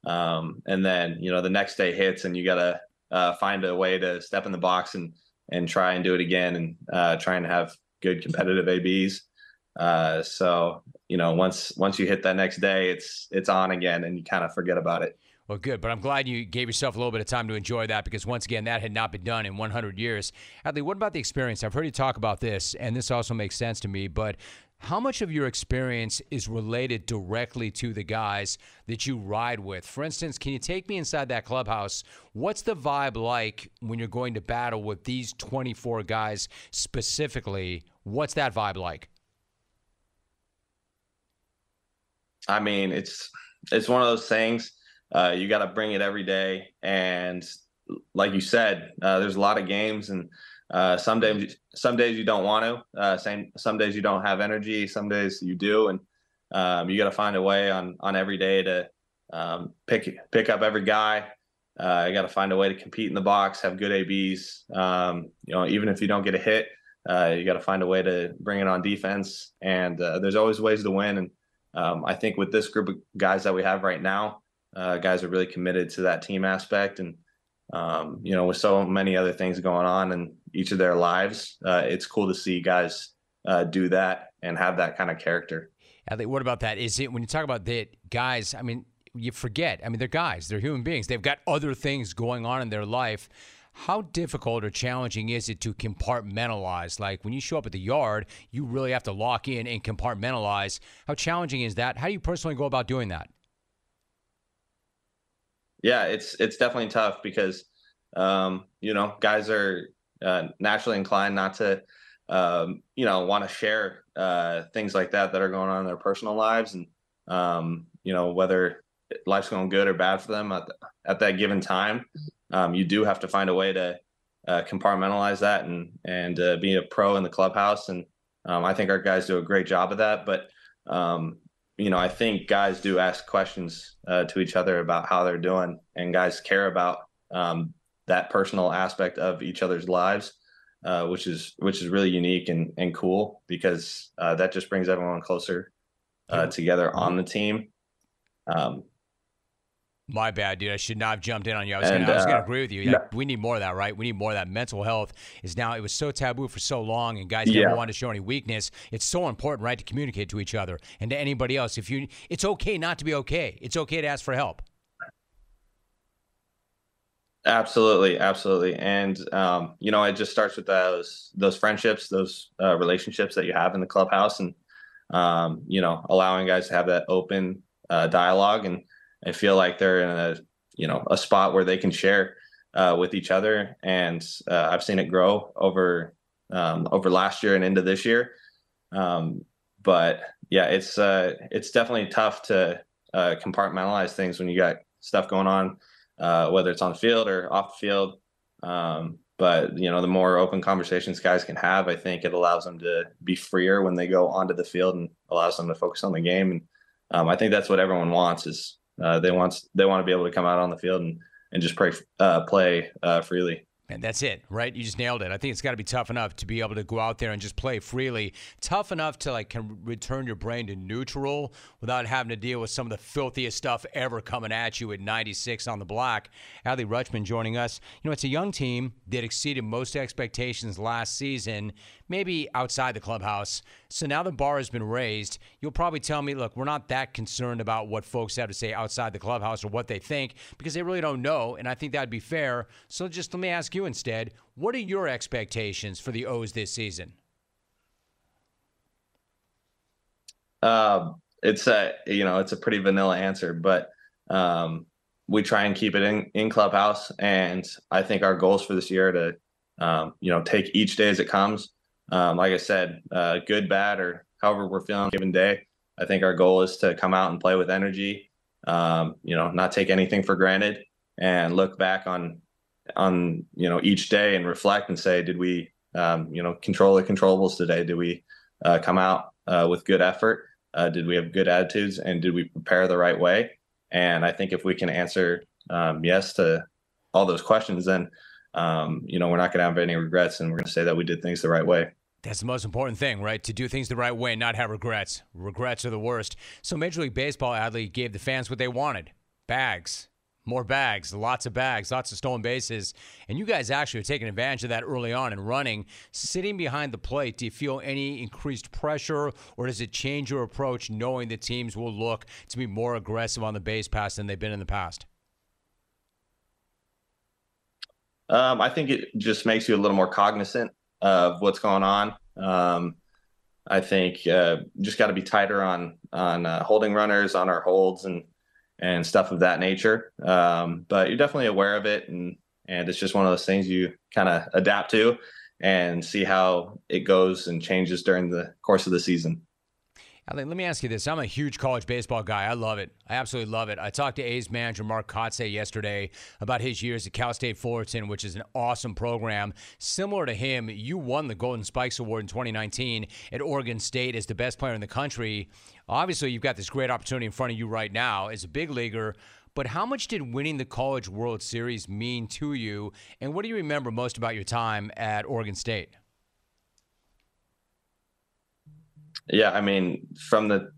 um, and then you know the next day hits, and you gotta uh, find a way to step in the box and and try and do it again, and uh, try and have good competitive abs. Uh, so you know, once once you hit that next day, it's it's on again, and you kind of forget about it. Well, good, but I'm glad you gave yourself a little bit of time to enjoy that because once again, that had not been done in 100 years. Adley, what about the experience? I've heard you talk about this, and this also makes sense to me. But how much of your experience is related directly to the guys that you ride with? For instance, can you take me inside that clubhouse? What's the vibe like when you're going to battle with these 24 guys specifically? What's that vibe like? I mean, it's it's one of those things. Uh, you got to bring it every day, and like you said, uh, there's a lot of games, and uh, some days some days you don't want to. Uh, same some days you don't have energy. Some days you do, and um, you got to find a way on on every day to um, pick pick up every guy. Uh, you got to find a way to compete in the box, have good abs. Um, you know, even if you don't get a hit, uh, you got to find a way to bring it on defense. And there's always ways to win, and um, I think with this group of guys that we have right now, uh, guys are really committed to that team aspect, and um, you know, with so many other things going on in each of their lives, uh, it's cool to see guys uh, do that and have that kind of character. Adley, what about that? Is it when you talk about that guys? I mean, you forget. I mean, they're guys. They're human beings. They've got other things going on in their life. How difficult or challenging is it to compartmentalize? Like when you show up at the yard, you really have to lock in and compartmentalize. How challenging is that? How do you personally go about doing that? yeah, it's it's definitely tough because um, you know guys are uh, naturally inclined not to um, you know want to share uh, things like that that are going on in their personal lives and um, you know whether life's going good or bad for them at that given time. Um, you do have to find a way to uh, compartmentalize that and and uh, be a pro in the clubhouse. And um, I think our guys do a great job of that. But um, you know, I think guys do ask questions uh, to each other about how they're doing, and guys care about um, that personal aspect of each other's lives, uh, which is which is really unique and and cool because uh, that just brings everyone closer uh, together on the team. Um, My bad, dude. I should not have jumped in on you. I was And, gonna, I was gonna uh, agree with you. yeah. Like, we need more of that, right? We need more of that. Mental health is now. It was so taboo for so long, and guys Yeah. never wanted to show any weakness. It's so important, right, to communicate to each other and to anybody else. If you, it's okay not to be okay. It's okay to ask for help. Absolutely, absolutely, and um, you know, it just starts with those those friendships, those uh, relationships that you have in the clubhouse, and um, you know, allowing guys to have that open uh, dialogue and and feel like they're in a you know a spot where they can share uh, with each other. And uh, I've seen it grow over um, over last year and into this year. Um, but yeah, it's uh, it's definitely tough to uh, compartmentalize things when you got stuff going on uh, whether it's on the field or off the field. Um, but you know, the more open conversations guys can have, I think it allows them to be freer when they go onto the field and allows them to focus on the game. And um, I think that's what everyone wants is uh, they want they want to be able to come out on the field and and just pray, uh, play uh, freely. And that's it, right? You just nailed it. I think it's got to be tough enough to be able to go out there and just play freely. Tough enough to like can return your brain to neutral without having to deal with some of the filthiest stuff ever coming at you at 96 on the block. Adley Rutschman joining us. You know, it's a young team that exceeded most expectations last season, maybe outside the clubhouse. So now the bar has been raised. You'll probably tell me, look, we're not that concerned about what folks have to say outside the clubhouse or what they think because they really don't know. And I think that'd be fair. So just let me ask you instead what are your expectations for the O's this season? Um, it's a you know it's a pretty vanilla answer, but um, we try and keep it in in clubhouse, and I think our goals for this year are to um, you know take each day as it comes. Um, like I said, uh, good, bad, or however we're feeling given day. I think our goal is to come out and play with energy. Um, you know, not take anything for granted, and look back on on you know each day and reflect and say, did we um, you know control the controllables today? Did we uh, come out uh, with good effort? Uh, did we have good attitudes and did we prepare the right way? And I think if we can answer um, yes to all those questions, then um, you know we're not going to have any regrets, and we're going to say that we did things the right way. That's the most important thing, right? To do things the right way, and not have regrets. Regrets are the worst. So Major League Baseball, Adley, gave the fans what they wanted bags. More bags, lots of bags, lots of stolen bases. And you guys actually are taking advantage of that early on and running. Sitting behind the plate, do you feel any increased pressure or does it change your approach knowing the teams will look to be more aggressive on the base pass than they've been in the past? Um, I think it just makes you a little more cognizant of what's going on. Um, I think uh, just got to be tighter on on uh, holding runners, on our holds, and and stuff of that nature. Um, but you're definitely aware of it, and and it's just one of those things you kind of adapt to and see how it goes and changes during the course of the season. Let me ask you this. I'm a huge college baseball guy. I love it. I absolutely love it. I talked to A's manager Mark Kotsay yesterday about his years at Cal State Fullerton, which is an awesome program. Similar to him, you won the Golden Spikes Award in 2019 at Oregon State as the best player in the country. Obviously, you've got this great opportunity in front of you right now as a big leaguer. But how much did winning the College World Series mean to you? And what do you remember most about your time at Oregon State? Yeah, I mean, from the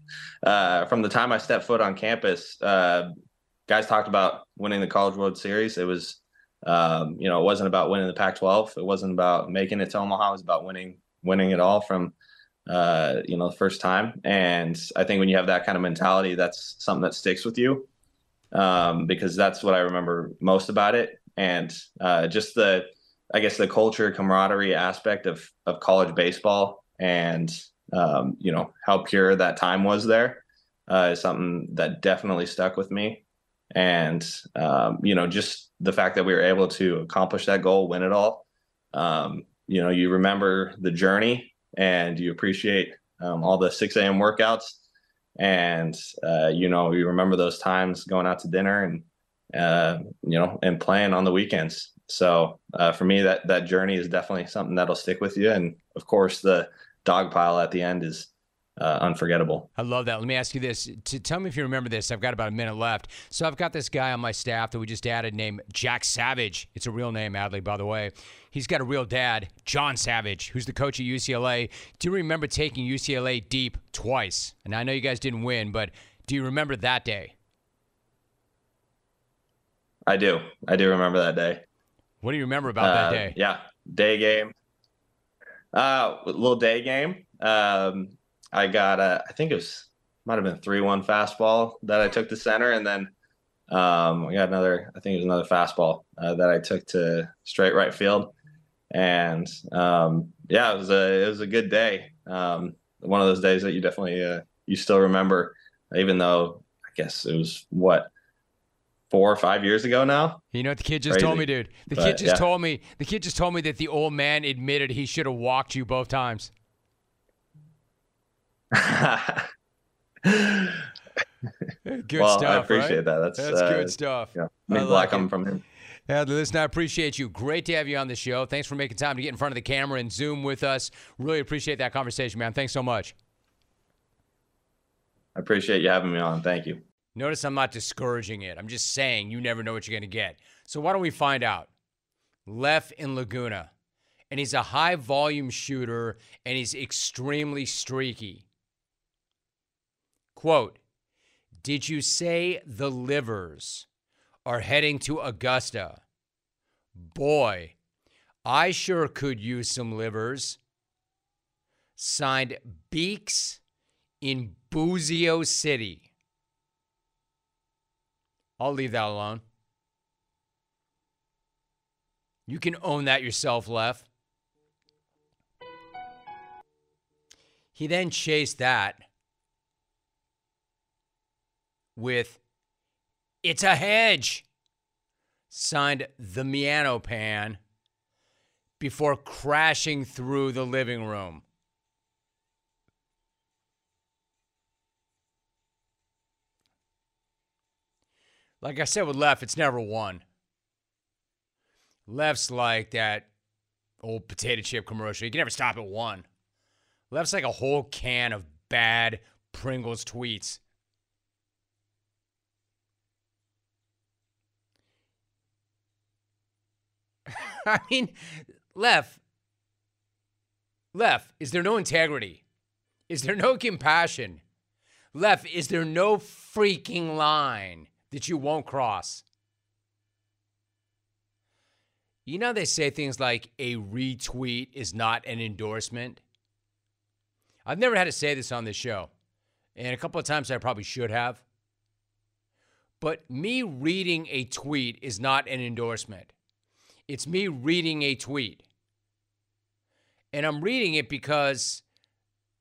uh, from the time I stepped foot on campus, uh, guys talked about winning the College World Series. It was, um, you know, it wasn't about winning the Pac-12. It wasn't about making it to Omaha. It was about winning winning it all from, uh, you know, the first time. And I think when you have that kind of mentality, that's something that sticks with you, um, because that's what I remember most about it. And uh, just the, I guess, the culture, camaraderie aspect of of college baseball and um, you know how pure that time was there uh, is something that definitely stuck with me and um, you know just the fact that we were able to accomplish that goal, win it all. Um, you know, you remember the journey and you appreciate um, all the 6 a.m. workouts, and uh, you know you remember those times going out to dinner and uh, you know and playing on the weekends. So uh, for me, that that journey is definitely something that'll stick with you, and of course the dog pile at the end is uh, unforgettable. I love that. Let me ask you this. To tell me if you remember this. I've got about a minute left. So I've got this guy on my staff that we just added named Jack Savage. It's a real name, Adley, by the way. He's got a real dad, John Savage, who's the coach at UCLA. Do you remember taking UCLA deep twice? And I know you guys didn't win, but do you remember that day? I do. I do remember that day. What do you remember about Uh, that day? Yeah, day game. Uh, little day game. Um, I got a, I think it was might have been three one fastball that I took to center, and then um, I got another. I think it was another fastball uh, that I took to straight right field, and um, yeah, it was a it was a good day. Um, one of those days that you definitely uh, you still remember, even though I guess it was what four or five years ago now. You know what the kid just told me, dude? The But, kid just yeah. told me. The kid just told me that the old man admitted he should have walked you both times. *laughs* Good well, stuff. I appreciate right? that. That's That's uh, good stuff. Yeah, I means a like lot coming from him. Yeah, listen, I appreciate you. Great to have you on the show. Thanks for making time to get in front of the camera and Zoom with us. Really appreciate that conversation, man. Thanks so much. I appreciate you having me on. Thank you. Notice I'm not discouraging it. I'm just saying you never know what you're going to get. So why don't we find out? Leff in Laguna, and he's a high volume shooter, and he's extremely streaky. Quote Did you say the livers are heading to Augusta? Boy, I sure could use some livers. Signed Beaks in Buzio City. I'll leave that alone. You can own that yourself, Leff. He then chased that with It's a Hedge, signed the Miano Pan, before crashing through the living room. Like I said with Leff, it's never one. Leff's like that old potato chip commercial. You can never stop at one. Leff's like a whole can of bad Pringles tweets. *laughs* I mean, Leff, Leff, is there no integrity? Is there no compassion? Leff, is there no freaking line that you won't cross? You know, they say things like a retweet is not an endorsement. I've never had to say this on this show, and a couple of times I probably should have. But me reading a tweet is not an endorsement. It's me reading a tweet. And I'm reading it because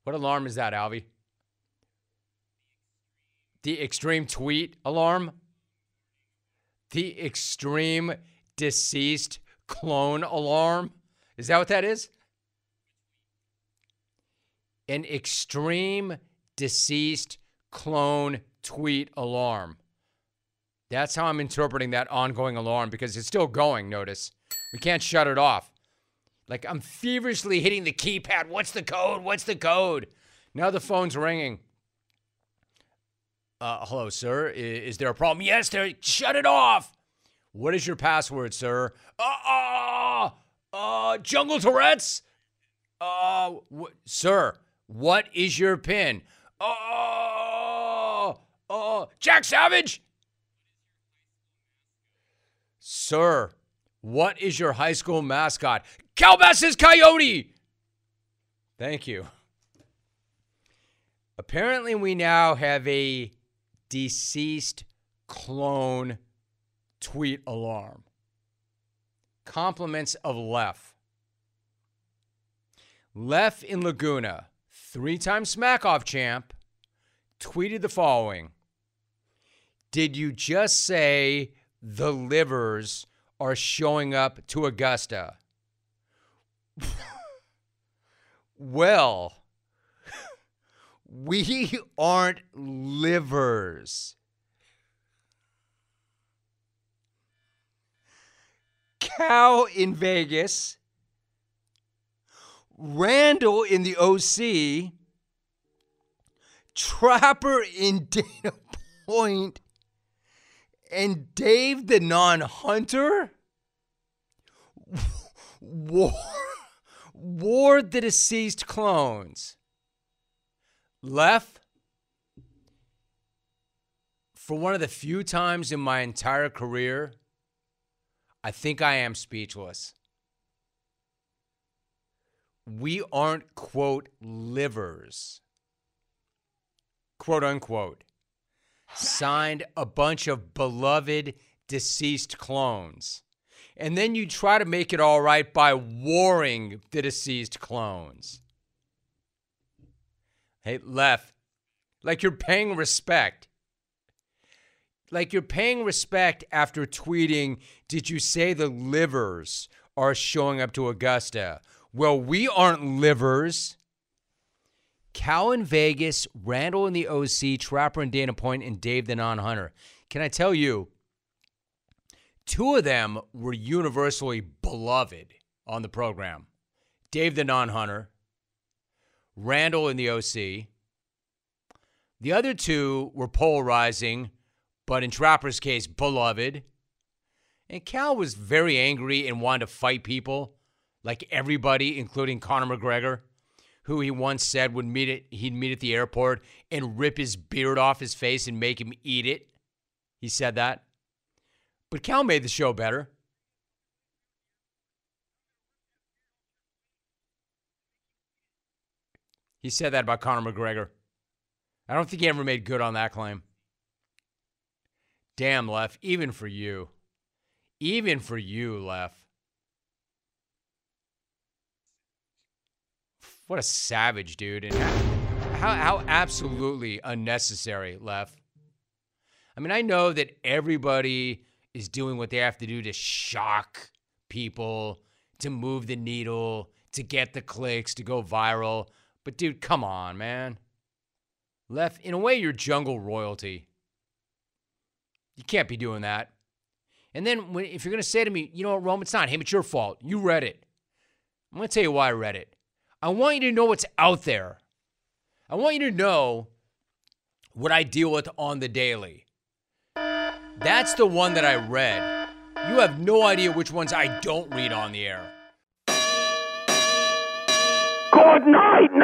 what alarm is that, Alvy? The extreme tweet alarm? The extreme deceased clone alarm? Is that what that is? An extreme deceased clone tweet alarm. That's how I'm interpreting that ongoing alarm because it's still going, notice. We can't shut it off. Like I'm feverishly hitting the keypad. What's the code? What's the code? Now the phone's ringing. Uh, hello, sir. I- Is, there a problem? Yes, there. Shut it off. What is your password, sir? Uh, uh, uh, Jungle Tourette's. Uh, sir, what is your pin? Uh, uh, Jack Savage. Sir, what is your high school mascot? Calabasas Coyote. Thank you. Apparently, we now have a deceased clone tweet alarm. Compliments of Leff. Leff in Laguna, three time Smackoff champ, tweeted the following Did you just say the livers are showing up to Augusta? *laughs* well, we aren't livers. Cal in Vegas, Randall in the OC, Trapper in *laughs* Dana Point, and Dave the non hunter war, *laughs* ward the deceased clones. Leff, for one of the few times in my entire career, I think I am speechless. We aren't, quote, livers, quote unquote. Signed a bunch of beloved deceased clones. And then you try to make it all right by warring the deceased clones. Hey, Leff, like you're paying respect. Like you're paying respect after tweeting, Did you say the livers are showing up to Augusta? Well, we aren't livers. Cal in Vegas, Randall in the OC, Trapper in Dana Point, and Dave the non hunter. Can I tell you, two of them were universally beloved on the program Dave the non hunter, Randall in the OC. The other two were polarizing, but in Trapper's case, beloved. And Cal was very angry and wanted to fight people, like everybody, including Conor McGregor, who he once said would meet it, he'd meet at the airport and rip his beard off his face and make him eat it. He said that. But Cal made the show better. He said that about Conor McGregor. I don't think he ever made good on that claim. Damn, Leff, even for you. Even for you, Leff. What a savage, dude. And how, how absolutely unnecessary, Leff. I mean, I know that everybody is doing what they have to do to shock people, to move the needle, to get the clicks, to go viral. But, dude, come on, man. Leff, in a way, you're jungle royalty. You can't be doing that. And then when, if you're going to say to me, you know what, Rome, it's not him, it's your fault. You read it. I'm going to tell you why I read it. I want you to know what's out there. I want you to know what I deal with on the daily. That's the one that I read. You have no idea which ones I don't read on the air. Good night!